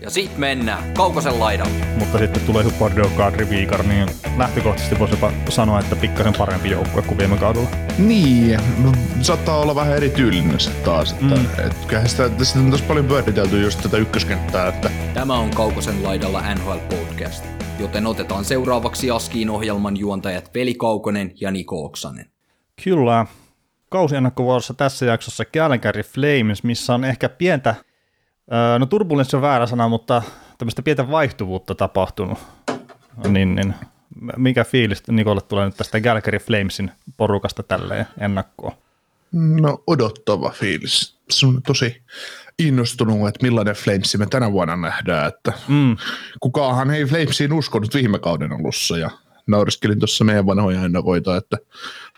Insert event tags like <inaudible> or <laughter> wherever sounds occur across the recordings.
Ja sit mennään Kaukosen laidalle. mutta sitten tulee Suppordio Kadri Viikar, niin lähtökohtaisesti voisi jopa sanoa, että pikkasen parempi joukkue kuin viime kaudella. Niin, no, saattaa olla vähän erityylinen se taas. Että, mm. et, kyllähän sitä, sitä on tosi paljon pyöritelty just tätä ykköskenttää, että Tämä on Kaukosen laidalla NHL Podcast, joten otetaan seuraavaksi Askiin ohjelman juontajat Veli Kaukonen ja Niko Oksanen. Kyllä. Kausiennakkovuorossa tässä jaksossa Calgary Flames, missä on ehkä pientä, öö, no turbulenssi on väärä sana, mutta tämmöistä pientä vaihtuvuutta tapahtunut. Niin, niin. Mikä fiilis Nikolle tulee nyt tästä Calgary Flamesin porukasta tälleen ennakkoon? no odottava fiilis. Se on tosi innostunut, että millainen Flames me tänä vuonna nähdään. Että Mm. kukaanhan ei Flamesiin uskonut viime kauden alussa ja nauriskelin tuossa meidän vanhoja ennakoita, että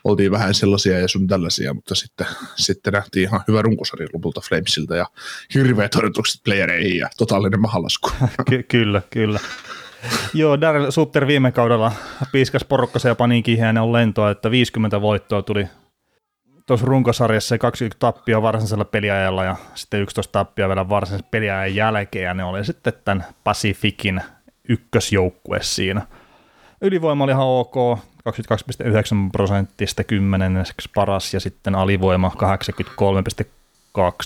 oltiin vähän sellaisia ja sun tällaisia, mutta sitten, sitten nähtiin ihan hyvä runkosarja lopulta Flamesilta ja hirveät odotukset playereihin ja totaalinen mahalasku. <laughs> Ky- kyllä, kyllä. Joo, Daryl Sutter viime kaudella piiskas porukkasen ja pani kiheäneen lentoa, että 50 voittoa tuli tuossa runkosarjassa ja 20 tappia varsinaisella peliajalla ja sitten 11 tappia vielä varsinaisen peliajan jälkeen ja ne oli sitten tämän Pacificin ykkösjoukkue siinä. Ylivoima oli ihan ok, 22,9 prosenttista kymmenenneksi paras ja sitten alivoima 83,2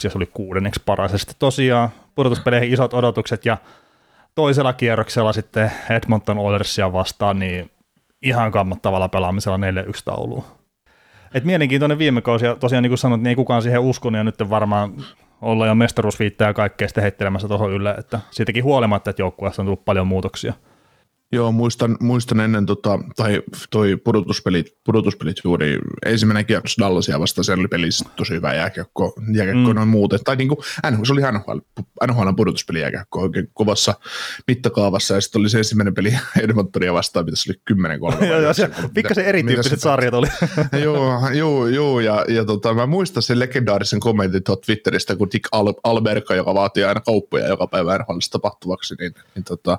ja se oli kuudenneksi paras. Ja sitten tosiaan pudotuspeleihin isot odotukset ja toisella kierroksella sitten Edmonton Oilersia vastaan, niin ihan kammottavalla pelaamisella 4-1 tauluun. Et mielenkiintoinen viime kausi, ja tosiaan niin kuin sanoit, niin ei kukaan siihen uskonut, ja nyt varmaan ollaan jo mestaruusviittää ja kaikkea sitten heittelemässä tuohon ylle, että siitäkin huolimatta, että joukkueessa on tullut paljon muutoksia. Joo, muistan, muistan ennen tota, tai toi pudotuspelit, pudotuspelit juuri ensimmäinen kierros Dallasia vastaan, se oli pelissä tosi hyvä jääkiekko, jääkiekko Mm. noin muuten. Tai niin kuin, se oli NHL, NHL pudotuspeli jääkiekko oikein kovassa mittakaavassa, ja sitten oli se ensimmäinen peli <laughs> Edmontonia vastaan, mitä se oli 10 3 <laughs> Joo, joo, se pikkasen erityyppiset sarjat oli. <laughs> joo, joo, joo, ja, ja tota, mä muistan sen legendaarisen kommentin tuot Twitteristä, kun Dick Al- Alberka, joka vaatii aina kauppoja joka päivä NHLissa tapahtuvaksi, niin, niin tota,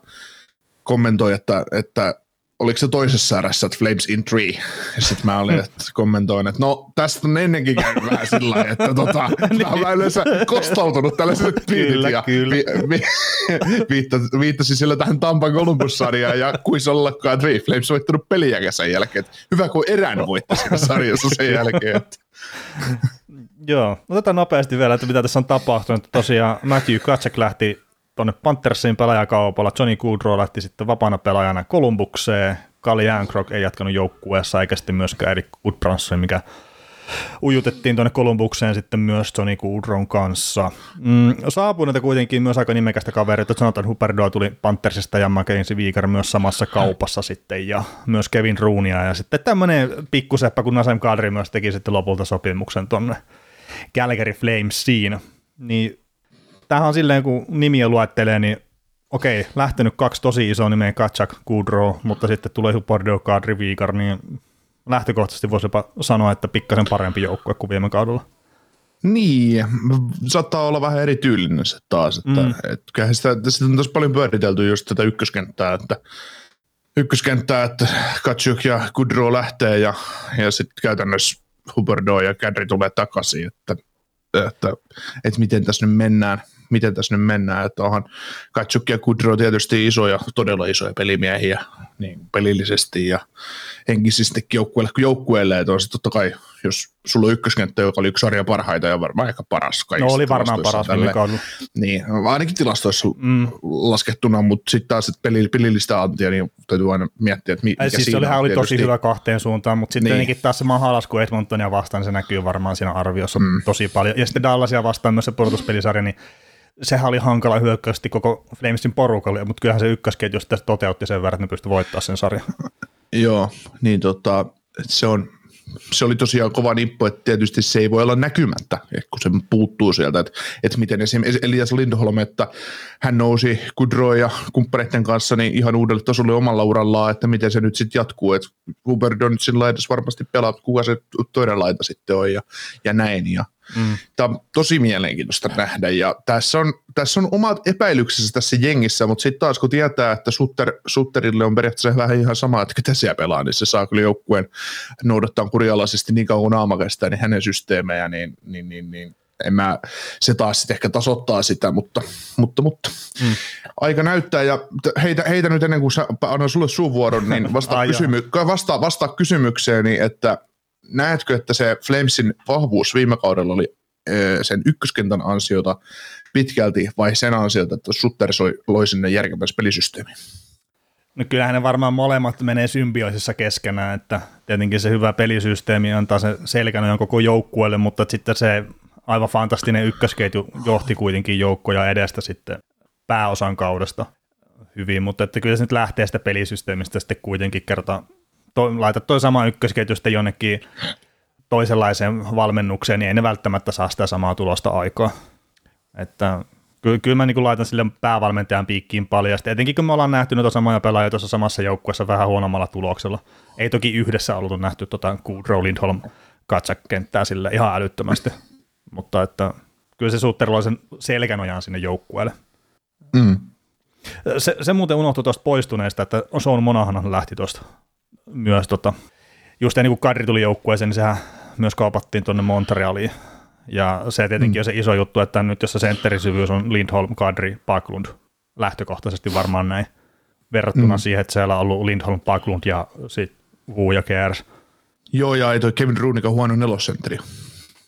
kommentoi, että, että oliko se toisessa erässä, että Flames in three, ja sitten mä olin, <laughs> että kommentoin, että no tästä on ennenkin käynyt vähän sillä lailla, että tota, <laughs> mä oon yleensä kostautunut tällaiset Kyllä, twiitit, ja kyllä. vi, vi, <laughs> viittasi, viittasi sillä tähän Tampan Columbus-sarjaan, ja kuis ollakaan, että Flames on voittanut peliä sen jälkeen, että hyvä kun erään voitti siinä sarjassa sen jälkeen, että Joo, otetaan nopeasti vielä, että mitä tässä on tapahtunut. Tosiaan Matthew Katsek lähti tuonne Panthersiin pelaajakaupalla, Johnny Goodrow lähti sitten vapaana pelaajana Columbukseen, Kali Ankrock ei jatkanut joukkueessa, eikä sitten myöskään Eric Goodbranson, mikä ujutettiin tuonne Columbukseen sitten myös Johnny Goodrown kanssa. Mm, saapuneita kuitenkin myös aika nimekästä kavereita. Jonathan Huberdoa tuli Panthersista ja Mackenzie Weegar myös samassa kaupassa sitten ja myös Kevin Roonia ja sitten tämmöinen pikkuseppä, kun Nasem Kadri myös teki sitten lopulta sopimuksen tonne Calgary Flamesiin. Niin tämähän on silleen, kun nimiä luettelee, niin okei, lähtenyt kaksi tosi isoa nimeä, Katchak, Goodrow, mutta sitten tulee Huberdo, Kadri, Weegar, niin lähtökohtaisesti voisi jopa sanoa, että pikkasen parempi joukkue kuin viime kaudella. Niin, saattaa olla vähän erityylinen se taas, että Mm. et, sitä, sitä on tosi paljon pyöritelty just tätä ykköskenttää, että ykköskenttää, että Katsuk ja Kudro lähtee ja, ja sitten käytännössä Huberdo ja Kadri tulee takaisin, että, että, että miten tässä nyt mennään, miten tässä nyt mennään, että onhan Katsuk ja Kudro tietysti isoja, todella isoja pelimiehiä niin pelillisesti ja henkisestikin joukkueelle joukkueelle, että on se totta kai, jos sulla on ykköskenttä, joka oli yksi sarjan parhaita ja varmaan ehkä paras No kaikista oli varmaan paras tälleen. kaudella. Niin, ainakin tilastoissa Mm. laskettuna, mutta sitten taas peli, pelillistä antia, niin täytyy aina miettiä, että mi- mikä Ei, siis siinä olihan on oli tosi hyvä kahteen suuntaan, mutta sitten Niin. taas se mahalasku Edmontonia vastaan, niin se näkyy varmaan siinä arviossa mm. tosi paljon. Ja sitten Dallasia vastaan myös se pudotuspelisarja, niin sehän oli hankala hyökkäysti koko Flamesin porukalle, mutta kyllähän se ykkösketju sitten toteutti sen verran, että ne pystyi voittamaan sen sarjan. <laughs> Joo, niin tota, se on, se oli tosiaan kova nippu, että tietysti se ei voi olla näkymättä, kun se puuttuu sieltä, että, että miten esimerkiksi Elias Lindholm, että hän nousi Kudro ja kumppaneiden kanssa niin ihan uudelle tasolle omalla urallaan, että miten se nyt sitten jatkuu, että Huber Donitsin laidassa varmasti pelaa, kuka se toinen laita sitten on ja, ja näin, ja Mm. Tämä on tosi mielenkiintoista nähdä ja tässä on, tässä on omat epäilyksensä tässä jengissä, mutta sitten taas kun tietää, että Sutter, Sutterille on periaatteessa vähän ihan sama, että ketä siellä pelaa, niin se saa kyllä joukkueen noudattaa kurialaisesti niin kauan kestää, niin hänen systeemejä, niin, niin, niin, niin en mä, se taas sitten ehkä tasoittaa sitä, mutta, mutta, mutta mm. aika näyttää ja heitä, heitä nyt ennen kuin annan sulle suun vuoron, niin vastaa, <laughs> kysymy, vastaa, vastaa kysymykseeni, että näetkö, että se Flamesin vahvuus viime kaudella oli sen ykköskentän ansiota pitkälti vai sen ansiota, että Sutter loi sinne järkevän pelisysteemiin? No kyllähän ne varmaan molemmat menee symbioisissa keskenään, että tietenkin se hyvä pelisysteemi antaa se selkänojan koko joukkueelle, mutta sitten se aivan fantastinen ykkösketju johti kuitenkin joukkoja edestä sitten pääosan kaudesta hyvin, mutta että kyllä se nyt lähtee sitä pelisysteemistä sitten kuitenkin kertaa to, laitat toi sama ykkösketju sitten jonnekin toisenlaiseen valmennukseen, niin ei ne välttämättä saa sitä samaa tulosta aikaa. Että kyllä, kyllä mä niin laitan sille päävalmentajan piikkiin paljon, sitten etenkin kun me ollaan nähty noita samoja pelaajia tuossa samassa joukkueessa vähän huonommalla tuloksella. Ei toki yhdessä ollut nähty tota Goodrow Lindholm katsakenttää sille ihan älyttömästi, mutta että kyllä se Sutter loi sen selkänojan sinne joukkueelle. Mm. Se, se muuten unohtui tuosta poistuneesta, että Sean Monahan lähti tuosta myös tota, just ennen kuin Kadri tuli joukkueeseen, niin sehän myös kaupattiin tuonne Montrealiin. Ja se tietenkin mm. on se iso juttu, että nyt jos se senterisyvyys on Lindholm, Kadri, Paklund, lähtökohtaisesti varmaan näin, verrattuna mm. siihen, että siellä on ollut Lindholm, Paklund ja sitten Wu ja Kers. Joo, ja ei toi Kevin Roonika huono nelosentteri.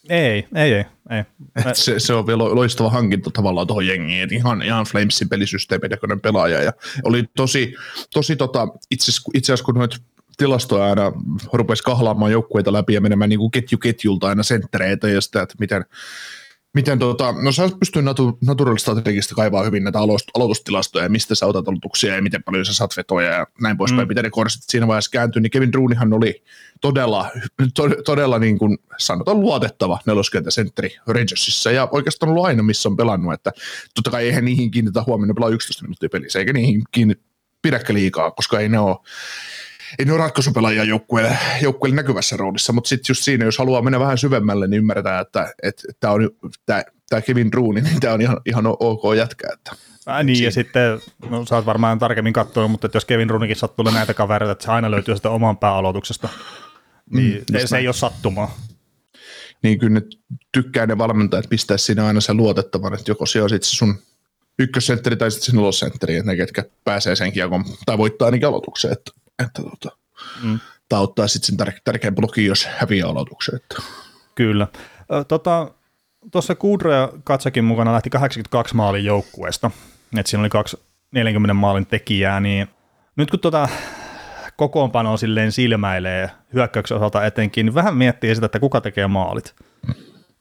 Ei, ei, ei. ei. Et se, se, on vielä loistava hankinta tavallaan tuohon jengiin, että ihan, ihan Flamesin pelisysteemin pelaaja. Ja oli tosi, tosi tota, itse asiassa kun noit tilastoja aina rupesi kahlaamaan joukkueita läpi ja menemään niin kuin ketju ketjulta aina senttereitä ja sitä, että miten, miten tota, no sä pystyy natu, naturalistrategista kaivaa hyvin näitä aloitustilastoja, mistä sä otat aloituksia ja miten paljon sä saat vetoja ja näin poispäin, mm. miten ne korsit siinä vaiheessa kääntyy, niin Kevin Roonihan oli todella, to, todella niin kuin sanotaan luotettava neloskentäsentteri Rangersissa ja oikeastaan ollut aina, missä on pelannut, että totta kai eihän niihin kiinnitä huomenna pelaa 11 minuuttia pelissä, eikä niihin kiinni pidäkö liikaa, koska ei ne ole ei ne ole ratkaisupelaajia joukkueelle, joukkueelle näkyvässä roolissa, mutta sitten just siinä, jos haluaa mennä vähän syvemmälle, niin ymmärretään, että, että tämä on tämä, tämä Kevin Rooney, niin tämä on ihan, ihan ok jätkä. Että, Ää, niin, siinä. ja sitten, no sä oot varmaan tarkemmin katsonut, mutta jos Kevin Rooneykin sattuu näitä kavereita, että se aina löytyy sitä oman pääaloituksesta, niin mm, se, se ei ole sattumaa. Niin kyllä ne tykkää ne valmentajat pistää siinä aina sen luotettavan, että joko se on sitten sun ykkössentteri tai sitten se nelosentteri, että ne ketkä pääsee sen kiekon tai voittaa ainakin aloituksen. Että että tota, mm. tämä ottaa sitten sen tär- tärkeän blokin, jos häviää aloituksen. Että. Kyllä. Tota, tuossa Kudro ja Katsakin mukana lähti 82 maalin joukkueesta, että siinä oli kaksi 40 maalin tekijää, niin nyt kun tota kokoonpano silleen silmäilee hyökkäyksen osalta etenkin, niin vähän miettii sitä, että kuka tekee maalit.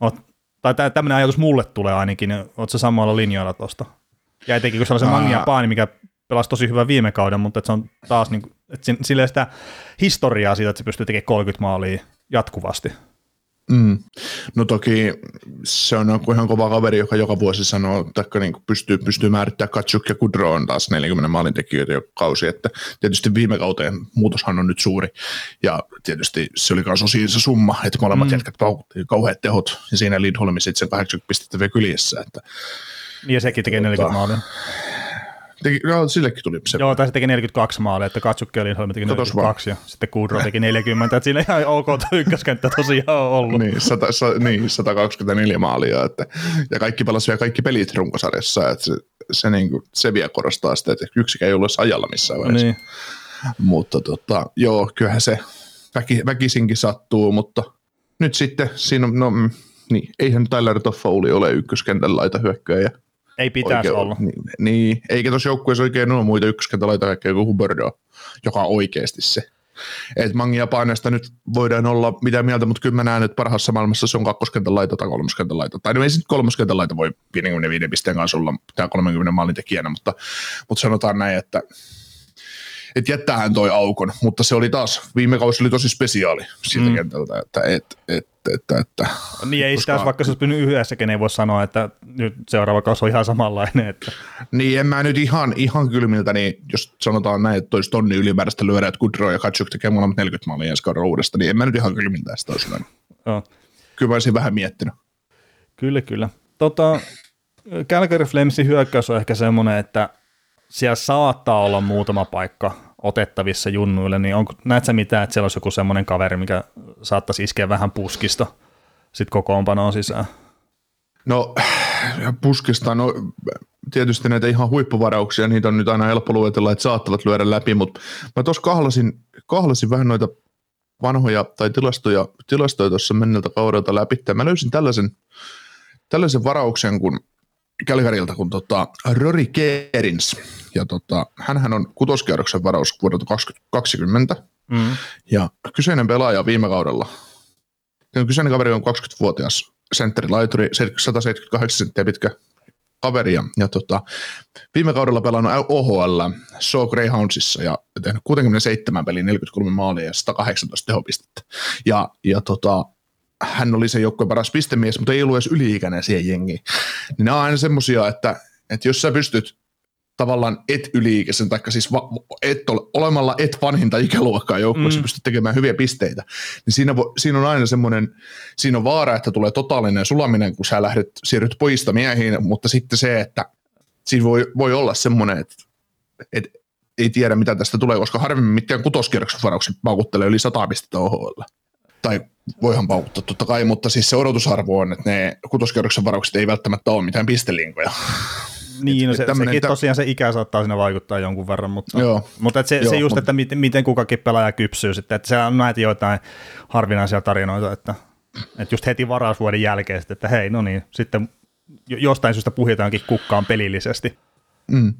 Oot, tai tämmöinen ajatus mulle tulee ainakin, niin oot sä samalla linjoilla tuosta? Ja etenkin kun sellaisen Mangia Paani, mikä pelasi tosi hyvän viime kauden, mutta se on taas niin, että sitä historiaa siitä, että se pystyy tekemään 30 maalia jatkuvasti. Mm. No toki se on ihan kova kaveri, joka joka vuosi sanoo, että niin pystyy, pystyy määrittämään Katsuk ja Kudro on taas 40 maalin tekijöitä jo kausi, että tietysti viime kauteen muutoshan on nyt suuri, ja tietysti se oli myös osin se summa, että molemmat mm. jätkät paukuttiin kauheat tehot, ja siinä Lindholmi sitten sen 80 pistettä vielä kyljessä. Että, niin ja sekin tekee 40 tota, maalia. Teki, no, sillekin tuli se. Joo, tai se teki 42 maalia, että Katsukki oli teki 42 ja sitten Kudro teki 40, että siinä ihan ok ykköskenttä tosiaan on ollut. niin, 100, sa, niin, 124 maalia, että, ja kaikki pelasi vielä kaikki pelit runkosarjassa, että se, se, niin kuin, se vielä korostaa sitä, että yksikään ei ollut ajalla missään vaiheessa. Niin. Mutta tota, joo, kyllähän se väki, väkisinkin sattuu, mutta nyt sitten siinä on, no, mm, niin, eihän Tyler Toffoli ole ykköskentän laita hyökkäjä ei pitäisi oikein, olla. Niin, niin, eikä tuossa joukkueessa oikein ole muita ykköskentalaita kaikkea kuin Huberdo, joka on oikeasti se. Et Mangia Painesta nyt voidaan olla mitä mieltä, mutta kyllä mä näen, että parhaassa maailmassa se on kakkoskentän laita tai kolmoskentän laita. Tai no ei sitten kolmoskentän laita voi 55 pisteen kanssa olla tämä 30 maalin tekijänä, mutta, mutta sanotaan näin, että että jättäähän toi aukon, mutta se oli taas, viime kausi oli tosi spesiaali siltä mm. kentältä, että, että, että, että, että Niin ei sitä, vaikka se olisi pynyt yhdessäkin, ei voi sanoa, että nyt seuraava kausi on ihan samanlainen. Että. Niin, en mä nyt ihan, ihan kylmiltä, niin jos sanotaan näin, että olisi tonni ylimääräistä lyödä, että Kudro ja Katsuk tekee molemmat 40 maalia ensi kaudella uudesta, niin en mä nyt ihan kylmiltä sitä olisi oh. Kyllä mä olisin vähän miettinyt. Kyllä, kyllä. Tota, Calgary Flamesin hyökkäys on ehkä semmoinen, että siellä saattaa olla muutama paikka otettavissa junnuille, niin onko, näet sä mitään, että siellä olisi joku semmoinen kaveri, mikä saattaisi iskeä vähän puskista sitten kokoonpanoon sisään? No puskista, no tietysti näitä ihan huippuvarauksia, niitä on nyt aina helppo luetella, että saattavat lyödä läpi, mutta mä tuossa kahlasin, kahlasin vähän noita vanhoja tai tilastoja, tilastoja tuossa menneltä kaudelta läpi. Mä löysin tällaisen, tällaisen varauksen kun Kälkäriltä kuin tota, Rory Kerins. Ja tota, hänhän on kutoskierroksen varaus vuodelta 2020. Mm. Ja kyseinen pelaaja viime kaudella, kyseinen kaveri on 20-vuotias sentteri-laituri, 178 senttiä pitkä kaveri. Ja, ja tota, viime kaudella pelannut OHL So Greyhoundsissa ja tehnyt 67 peliä, 43 maalia ja 118 tehopistettä. Ja, ja tota, hän oli se joukkojen paras pistemies, mutta ei ollut edes yli-ikäinen siihen jengiin. Niin nämä on aina semmoisia, että, että jos sä pystyt tavallaan et yli-ikäisen, tai siis va, et ole, olemalla et vanhinta ikäluokkaa joukkueessa mm. pystyt tekemään hyviä pisteitä, niin siinä, vo, siinä on aina semmoinen, siinä on vaara, että tulee totaalinen sulaminen, kun sä lähdet, siirryt poista miehiin, mutta sitten se, että siinä voi, voi olla semmoinen, että, että ei tiedä mitä tästä tulee, koska harvemmin mitään kutoskierroksen varaukset paukuttelee yli 100 pistettä OHL tai voihan paukuttaa totta kai, mutta siis se odotusarvo on, että ne kutoskerroksen varaukset ei välttämättä ole mitään pistelinkoja. Niin, no se, sekin tä... tosiaan se ikä saattaa siinä vaikuttaa jonkun verran, mutta, Joo. mutta et se, Joo, se just, mutta... että miten, miten kukakin pelaaja kypsyy sitten, että se on näitä joitain harvinaisia tarinoita, että, että just heti varausvuoden jälkeen, että hei, no niin, sitten jostain syystä puhjetaankin kukkaan pelillisesti. Mm.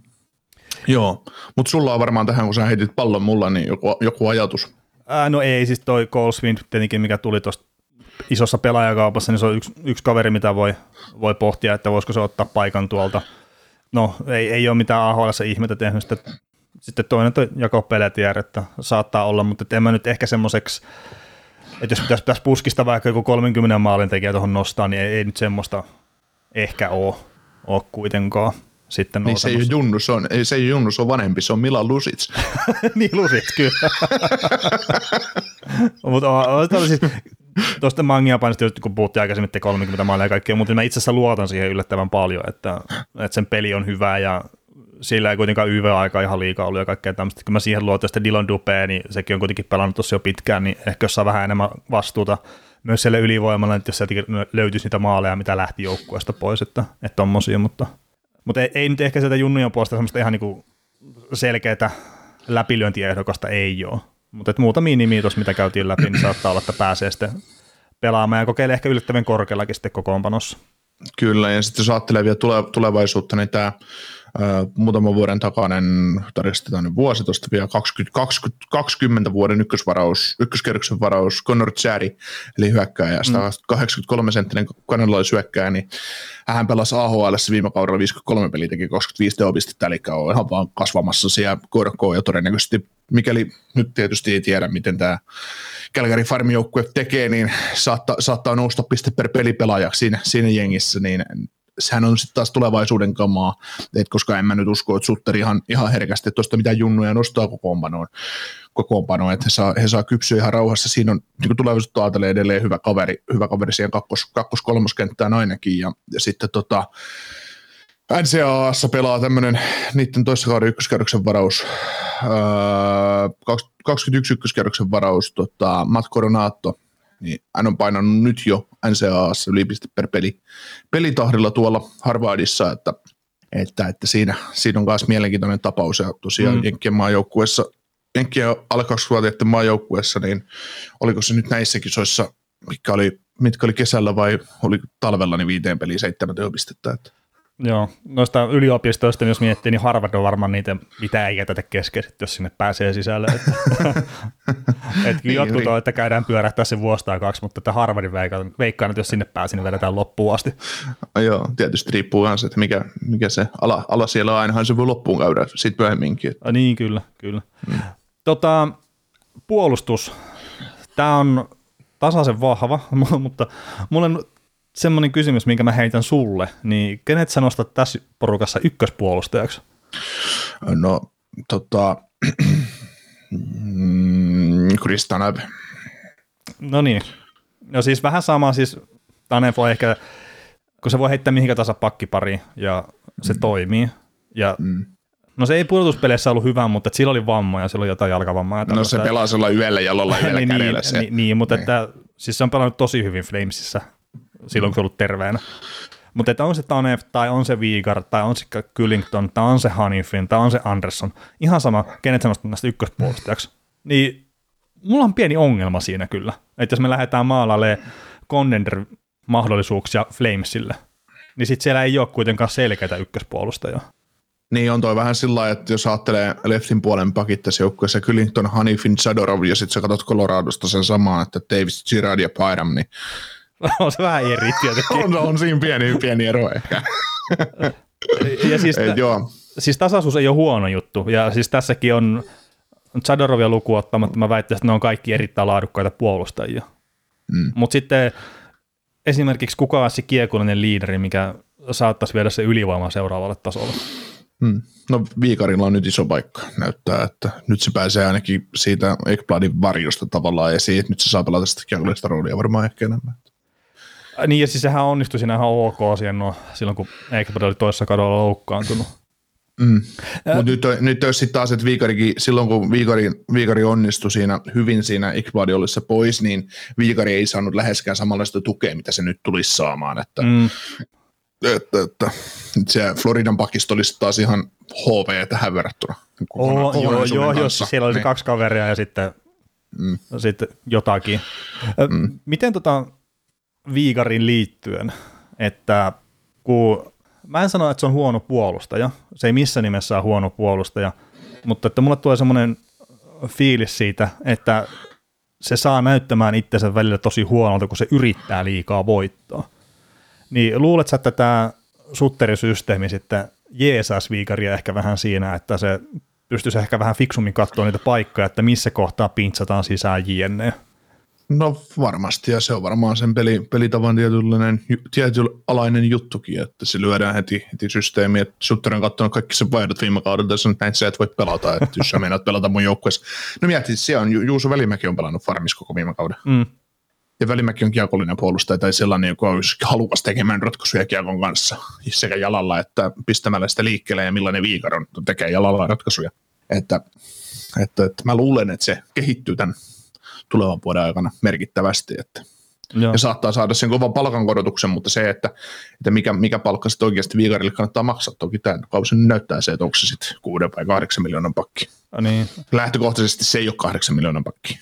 Joo, mutta sulla on varmaan tähän, kun sä heitit pallon mulla, niin joku, joku ajatus. Ää, no ei, siis toi Coleswind tietenkin, mikä tuli tuosta isossa pelaajakaupassa, niin se on yksi, yksi kaveri, mitä voi, voi pohtia, että voisiko se ottaa paikan tuolta. No, ei, ei ole mitään AHL ihmettä tehnyt. Sitten, sitten toinen toi Jako Peletier, että saattaa olla, mutta en mä nyt ehkä semmoiseksi, että jos pitäisi, pitäisi puskista vaikka joku 30 maalin tekijä tuohon nostaa, niin ei, ei nyt semmoista ehkä ole, ole kuitenkaan sitten niin se ei ole Junnu, se, on, ei, se ei Junnu, se on vanhempi, se on Mila Lusits. <laughs> niin Lusits, kyllä. <laughs> mutta siis, tuosta mangia painosta, kun puhuttiin aikaisemmin, että 30 maalia ja kaikkea, mutta mä itse asiassa luotan siihen yllättävän paljon, että, että sen peli on hyvä ja sillä ei kuitenkaan YV-aika ihan liikaa ollut ja kaikkea tämmöistä. Kun mä siihen luotan sitten Dylan Dupé, niin sekin on kuitenkin pelannut tuossa jo pitkään, niin ehkä jos saa vähän enemmän vastuuta myös siellä ylivoimalla, että jos sieltä löytyisi niitä maaleja, mitä lähti joukkueesta pois, että, että tommosia, mutta – mutta ei, ei nyt ehkä sieltä junnujen puolesta semmoista ihan niinku selkeää läpilyöntiehdokasta ei ole. Mutta muutamia nimiä tuossa, mitä käytiin läpi, niin saattaa olla, että pääsee sitten pelaamaan ja kokeilee ehkä yllättävän korkeallakin sitten kokoonpanossa. Kyllä, ja sitten jos ajattelee vielä tulevaisuutta, niin tämä muutaman vuoden takainen, tarkistetaan nyt vuosi tuosta vielä 20, 20, 20 vuoden ykkösvaraus, ykköskerroksen varaus Connor Chari, eli hyökkääjä, mm. 83 senttinen kanadalaishyökkääjä, niin hän pelasi AHL viime kaudella 53 peliä, teki 25 teopistettä, eli on ihan vaan kasvamassa siellä korkoa ja todennäköisesti mikäli nyt tietysti ei tiedä, miten tämä Calgary Farm joukkue tekee, niin saattaa, saattaa nousta piste per pelipelaajaksi siinä, siinä jengissä, niin sehän on sitten taas tulevaisuuden kamaa, et koska en mä nyt usko, että Sutteri ihan, ihan herkästi tuosta mitä junnuja nostaa kokoonpanoon, kokoonpanoon että he saa, he saa kypsyä ihan rauhassa. Siinä on niin tulevaisuutta ajatellen edelleen hyvä kaveri, hyvä kaveri siihen kakkos, kakkos kolmoskenttään ainakin, ja, ja sitten tota, NCAAssa pelaa tämmöinen niiden toissa kauden ykköskerroksen varaus, öö, 21 ykköskerroksen varaus, tota, Matt Coronato, niin hän on painanut nyt jo NCAAssa yli piste per peli, pelitahdilla tuolla Harvardissa, että, että, että siinä, siinä on myös mielenkiintoinen tapaus ja tosiaan mm. Jenkkien maajoukkuessa Jenkkien alle 20 maajoukkuessa, niin oliko se nyt näissä kisoissa, mitkä oli, mitkä oli kesällä vai oli talvella, niin viiteen peliin seitsemän työpistettä. Että. Joo, noista yliopistoista, jos miettii, niin Harvard on varmaan niitä, mitä ei jätetä kesken, jos sinne pääsee sisälle. Että. <laughs> Et niin, jotkut niin. on, että käydään pyörähtää se vuosi tai kaksi, mutta että Harvardin veikkaan, veikkaan, että jos sinne pääsin, niin vedetään loppuun asti. Joo, tietysti riippuu myös, että mikä, mikä se ala, ala siellä on, ainahan se voi loppuun käydä sitten myöhemminkin. A, niin, kyllä, kyllä. Mm. Tota, puolustus, tämä on tasaisen vahva, <laughs> mutta mulla on semmoinen kysymys, minkä mä heitän sulle, niin kenet sä nostat tässä porukassa ykköspuolustajaksi? No, tota, Chris Tanev. No niin. No siis vähän sama, siis Tanev on ehkä, kun se voi heittää mihinkä tahansa pakkipariin ja se mm. toimii. Ja mm. No se ei pudotuspeleissä ollut hyvä, mutta sillä oli vammoja, sillä oli jotain jalkavammaa. No se pelaa sillä yhdellä jalolla <laughs> yhdellä niin, kädellä. Se. Niin, niin, mutta niin. Että, siis se on pelannut tosi hyvin Flamesissa silloin, kun ollut terveenä. Mutta että on se Tanev, tai on se Viigar, tai on se Kyllington, tai on se Hanifin, tai on se Anderson, ihan sama, kenet sä näistä ykköspuolustajaksi, niin mulla on pieni ongelma siinä kyllä. Että jos me lähdetään maalalle contender-mahdollisuuksia Flamesille, niin sitten siellä ei ole kuitenkaan selkeitä ykköspuolustajaa. Niin on toi vähän sillä että jos ajattelee leftin puolen pakit tässä joukkueessa, Kyllington, Hanifin, Sadorov, ja sitten sä katsot Coloradosta sen samaan, että Davis, Girard ja Pyram, niin <laughs> on se vähän eri tietenkin. on, on siinä pieni, pieni ero ehkä. ja siis, ei, joo. siis tasaisuus ei ole huono juttu, ja siis tässäkin on Chadorovia luku ottamatta, mä väittäisin, että ne on kaikki erittäin laadukkaita puolustajia. Mm. Mutta sitten esimerkiksi kuka olisi se kiekullinen liideri, mikä saattaisi viedä se ylivoimaa seuraavalle tasolle? Hmm. No Viikarilla on nyt iso paikka näyttää, että nyt se pääsee ainakin siitä Ekbladin varjosta tavallaan esiin, että nyt se saa pelata sitä roolia varmaan ehkä enemmän. Niin ja siis sehän onnistui siinä ihan ok siihen, no, silloin kun Ekblad oli toisessa kadolla loukkaantunut. Mm. Mutta nyt, nyt olisi sitten taas, että Viikarikin, silloin kun Viikari, Viikari onnistui siinä hyvin siinä ollessa pois, niin Viikari ei saanut läheskään samanlaista tukea, mitä se nyt tulisi saamaan. Että, mm että, että se Floridan pakisto olisi taas ihan HV tähän verrattuna. Oh, joo, joo, jos siellä olisi niin. kaksi kaveria ja sitten, mm. sitten jotakin. Mm. Miten tota Viigarin liittyen, että kun mä en sano, että se on huono puolustaja, se ei missä nimessä ole huono puolustaja, mutta että mulle tulee semmoinen fiilis siitä, että se saa näyttämään itsensä välillä tosi huonolta, kun se yrittää liikaa voittaa. Niin luulet sä, että tämä sutterisysteemi sitten jeesas viikaria ehkä vähän siinä, että se pystyisi ehkä vähän fiksummin katsoa niitä paikkoja, että missä kohtaa pintsataan sisään jne. No varmasti, ja se on varmaan sen peli, pelitavan tietynlainen, tietynlainen juttukin, että se lyödään heti, heti systeemi, että Sutter on katsonut kaikki sen vaihdot viime kaudella, ja näin sä et voi pelata, että jos sä meinaat pelata mun joukkueessa. No mietit, se on, Juuso Välimäki on pelannut Farmis koko viime kauden. Mm ja Välimäki on kiekollinen puolustaja tai sellainen, joka olisi halukas tekemään ratkaisuja kiekon kanssa sekä jalalla että pistämällä sitä liikkeelle ja millainen viikaron tekee jalalla ratkaisuja. Että, että, että mä luulen, että se kehittyy tämän tulevan vuoden aikana merkittävästi, että Joo. ja saattaa saada sen kovan palkankorotuksen, mutta se, että, että mikä, mikä palkka sitten oikeasti viikarille kannattaa maksaa, toki tämä kausi näyttää se, että onko se sitten 6 vai 8 miljoonan pakki. No niin. Lähtökohtaisesti se ei ole 8 miljoonan pakki.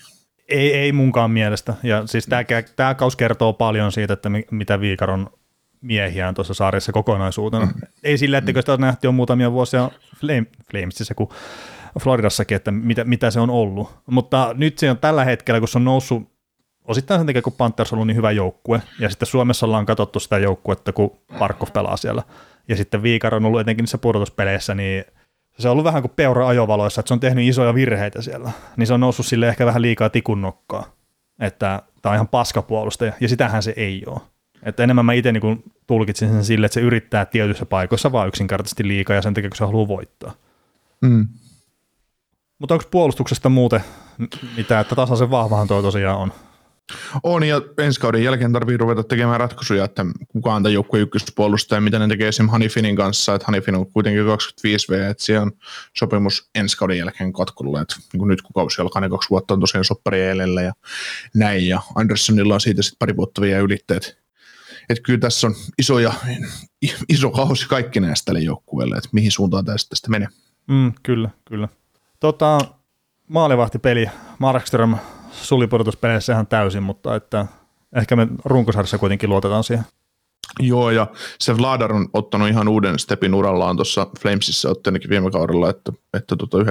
Ei, ei munkaan mielestä. Ja siis tämä, tämä kaus kertoo paljon siitä, että mitä Viikaron miehiä on tuossa saarissa kokonaisuutena. Mm. Ei sillä, että sitä on nähty jo muutamia vuosia Flame, Flamesissa kuin Floridassakin, että mitä, mitä se on ollut. Mutta nyt se on tällä hetkellä, kun se on noussut osittain sen takia, kun Panthers on ollut niin hyvä joukkue, ja sitten Suomessa ollaan katsottu sitä joukkuetta, kun Parkov pelaa siellä. Ja sitten Viikar on ollut etenkin niissä pudotuspeleissä, niin – se on ollut vähän kuin peura ajovaloissa, että se on tehnyt isoja virheitä siellä, niin se on noussut sille ehkä vähän liikaa tikun nokkaa, että tämä on ihan paskapuolustaja, ja sitähän se ei ole. Että enemmän mä itse niin tulkitsin sen sille, että se yrittää tietyissä paikoissa vaan yksinkertaisesti liikaa, ja sen takia, kun se haluaa voittaa. Mm. Mutta onko puolustuksesta muuten mitä, että tasaisen vahvahan tuo tosiaan on? On, ja ensi kauden jälkeen tarvii ruveta tekemään ratkaisuja, että kuka on tämän joukkueen ykköspuolustaja, mitä ne tekee esimerkiksi Hanifinin kanssa, että Hanifin on kuitenkin 25V, että siellä on sopimus ensi kauden jälkeen katkolla, että niin nyt kun kausi alkaa, ne kaksi vuotta on tosiaan soppari ja näin, ja Anderssonilla on siitä sitten pari vuotta vielä ylitteet. Että kyllä tässä on iso, ja, iso kausi kaikki näistä tälle joukkueelle, että mihin suuntaan tästä, tästä menee. Mm, kyllä, kyllä. Tota, maalivahtipeli, Markström sulipudotuspeleissä ihan täysin, mutta että ehkä me runkosarjassa kuitenkin luotetaan siihen. Joo, ja se Vladar on ottanut ihan uuden stepin urallaan tuossa Flamesissa otti viime kaudella, että, että tota 90,6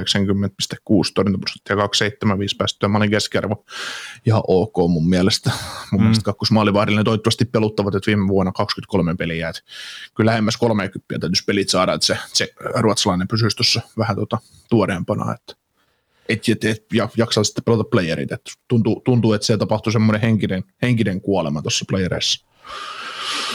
torjuntaprosenttia, 275 päästöä, mä olin keskiarvo ihan ok mun mielestä. Mun mm. mielestä kakkosmaalivahdille toivottavasti peluttavat, että viime vuonna 23 peliä, että kyllä lähemmäs 30 täytyisi pelit saada, että se, se ruotsalainen pysyisi tuossa vähän tuota tuoreempana, että et, et, et, jaksaa sitten pelata playerit. Et tuntuu, tuntuu, että se tapahtuu semmoinen henkinen, henkinen kuolema tuossa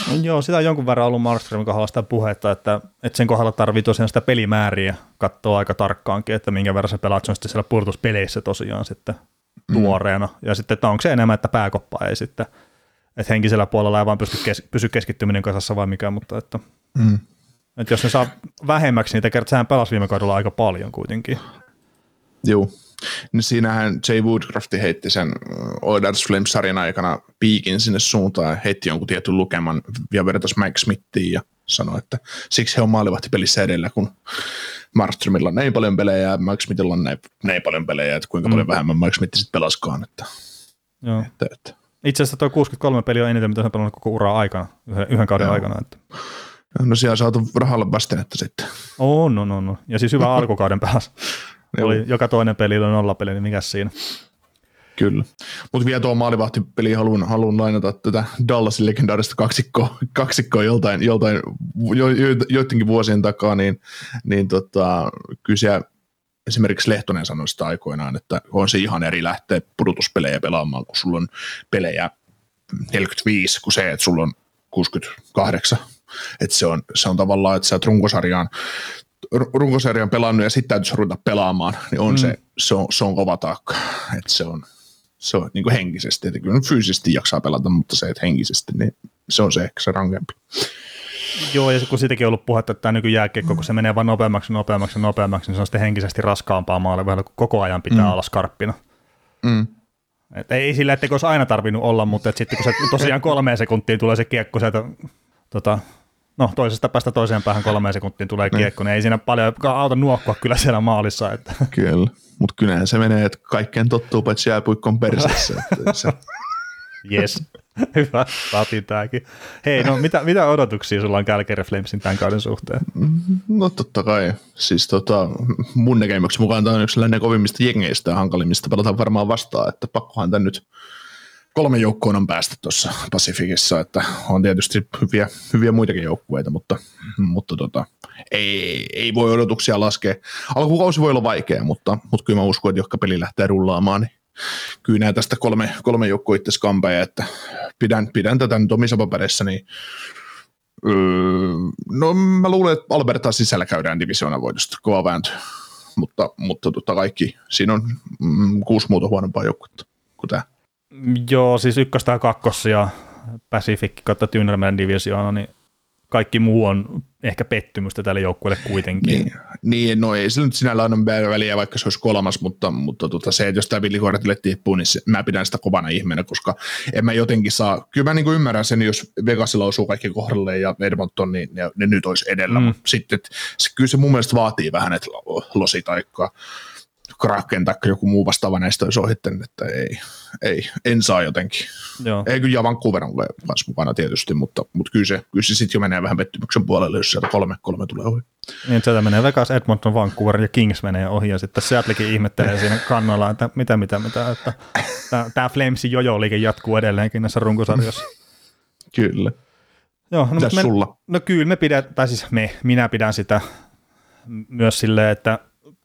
playerissa. Joo, sitä on jonkun verran ollut Markströmin kohdalla sitä puhetta, että, että sen kohdalla tarvii tosiaan sitä pelimääriä katsoa aika tarkkaankin, että minkä verran se pelaat, se on sitten siellä purtuspeleissä tosiaan sitten mm. tuoreena. Ja sitten, että onko se enemmän, että pääkoppa ei sitten, että henkisellä puolella ei vaan pysty kes, pysy keskittyminen kasassa vai mikä, mutta että, mm. että jos ne saa vähemmäksi niitä kertaa, sehän pelasi viime kaudella aika paljon kuitenkin. Joo, siinähän Jay Woodcraft heitti sen Oilers Flames-sarjan aikana piikin sinne suuntaan ja heitti jonkun tietyn lukeman ja vertaisi Mike Smithiin ja sanoi, että siksi he on maalivahti pelissä edellä, kun Markströmillä on näin paljon pelejä ja Mike Smithilla on näin, näin paljon pelejä, että kuinka mm. paljon vähemmän Mike Smith sitten pelaskaan. Että, Joo. Että, että. Itse asiassa tuo 63 peliä on eniten, mitä hän pelannut koko uraa aikana, yhden, yhden kauden Joo. aikana. Että. No siellä on saatu rahalle vastinetta sitten. On, no, no, no. Ja siis hyvä <laughs> alkukauden Oli joka toinen peli oli nollapeli, niin mikä siinä? Kyllä. Mutta vielä tuo maalivahtipeli haluan, haluan lainata tätä Dallasin legendaarista kaksikkoa, kaksikkoa joltain, joltain jo, jo, joidenkin vuosien takaa, niin, niin tota, kyllä esimerkiksi Lehtonen sanoi sitä aikoinaan, että on se ihan eri lähteä pudotuspelejä pelaamaan, kun sulla on pelejä 45, kuin se, että sulla on 68. Että se on, se on tavallaan, että sä oot runkosarjaan runkosarjan pelannut ja sitten täytyisi ruveta pelaamaan, niin on mm. se, se, on, se on kova taakka. Että se on, se on niin kuin henkisesti, että kyllä fyysisesti jaksaa pelata, mutta se, että henkisesti, niin se on se ehkä se rankempi. Joo, ja kun siitäkin on ollut puhetta, että tämä nykujääkiekko, kun se menee vain nopeammaksi, nopeammaksi, nopeammaksi, niin se on sitten henkisesti raskaampaa maalle, kun koko ajan pitää mm. olla skarppina. Mm. Et ei sillä, että olisi aina tarvinnut olla, mutta sitten kun se tosiaan kolmeen sekuntiin tulee se kiekko sieltä tota, no toisesta päästä toiseen päähän kolmeen sekuntiin tulee niin. kiekko, niin ei siinä paljon auta nuokkua kyllä siellä maalissa. Että. Kyllä, mutta kyllähän se menee, että kaikkeen tottuu paitsi jääpuikkon persessä. <laughs> se... Yes, hyvä, saatiin tämäkin. Hei, no mitä, mitä odotuksia sulla on Calgary Flamesin tämän kauden suhteen? No totta kai. Siis tota, mun näkemyksen mukaan tämä on yksi kovimmista jengeistä ja hankalimmista pelataan varmaan vastaan, että pakkohan tämän nyt kolme joukkoon on päästä tuossa Pasifikissa, että on tietysti hyviä, hyviä muitakin joukkueita, mutta, mutta tota, ei, ei, voi odotuksia laskea. Alkukausi voi olla vaikea, mutta, mutta kyllä mä uskon, että johka peli lähtee rullaamaan, niin kyllä näin tästä kolme, kolme joukkoa itse skampeja, että pidän, pidän tätä nyt omissa paperissa, niin öö, no mä luulen, että Alberta sisällä käydään divisioonan voitosta, kova vääntö, mutta, mutta tota kaikki, siinä on mm, kuusi muuta huonompaa joukkuetta kuin tämä. Joo, siis ykköstä ja kakkossa ja Pacific kautta Tyynelmän divisioona, niin kaikki muu on ehkä pettymystä tälle joukkueelle kuitenkin. Niin, niin, no ei se nyt sinällään ole väliä, vaikka se olisi kolmas, mutta, mutta tota, se, että jos tämä villikortille tippuu, niin se, mä pidän sitä kovana ihmeenä, koska en mä jotenkin saa, kyllä mä niin ymmärrän sen, jos Vegasilla osuu kaikki kohdalle ja Edmonton, niin ne, ne nyt olisi edellä, mm. mutta sitten, se, kyllä se mun mielestä vaatii vähän, että losi taikkaa Kraken tai joku muu vastaava näistä olisi ohittanut, että ei, ei, en saa jotenkin. Joo. Ei kyllä Vancouver on kanssa mukana tietysti, mutta, mutta kyllä se, kyllä se sitten jo menee vähän pettymyksen puolelle, jos sieltä kolme, kolme tulee ohi. Niin, sieltä menee Vegas, Edmonton, Vancouver ja Kings menee ohi, ja sitten Seattlekin ihmettelee siinä kannalla, että mitä, mitä, mitä, että tämä Flamesin jojo-liike jatkuu edelleenkin näissä runkosarjoissa. kyllä. Joo, no, me, sulla? No kyllä me pidät, tai siis me, minä pidän sitä myös silleen, että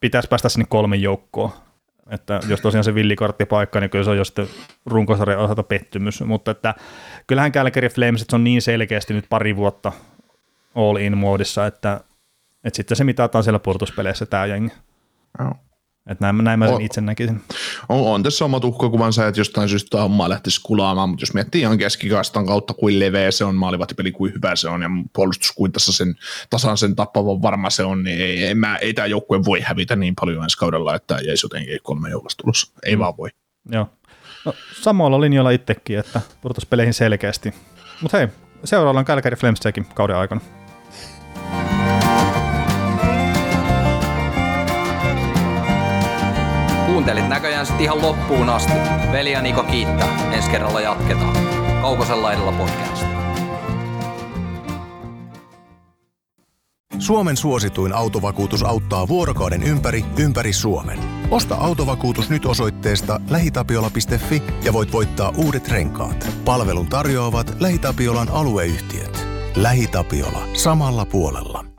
pitäisi päästä sinne kolmen joukkoon. Että jos tosiaan se villikorttipaikka, niin kyllä se on jo sitten runkosarjan osalta pettymys. Mutta että kyllähän Calgary Flames on niin selkeästi nyt pari vuotta all in moodissa, että, että sitten se mitataan siellä purtuspeleissä tämä jengi. Että näin, näin mä sen on, itse näkisin. On, on tässä oma tuhkakuvansa, että jostain syystä hommaa lähtisi kulaamaan, mutta jos miettii ihan keskikastan kautta, kuin leveä se on, maalivahtipeli kuin hyvä se on, ja puolustus kuin tässä sen tasan sen tappavan varma se on, niin ei, ei, mä, ei tämä joukkue voi hävitä niin paljon ensi kaudella, että jäisi jotenkin kolme joukosta tulossa. Ei mm. vaan voi. Joo. No, samalla linjalla itsekin, että pudotuspeleihin selkeästi. Mutta hei, seuraavalla on Calgary Flamesekin kauden aikana. Kuuntelit näköjään sitten ihan loppuun asti. Veli ja Niko kiittää. Ensi kerralla jatketaan. Kaukosella edellä podcast. Suomen suosituin autovakuutus auttaa vuorokauden ympäri, ympäri Suomen. Osta autovakuutus nyt osoitteesta lähitapiola.fi ja voit voittaa uudet renkaat. Palvelun tarjoavat LähiTapiolan alueyhtiöt. LähiTapiola. Samalla puolella.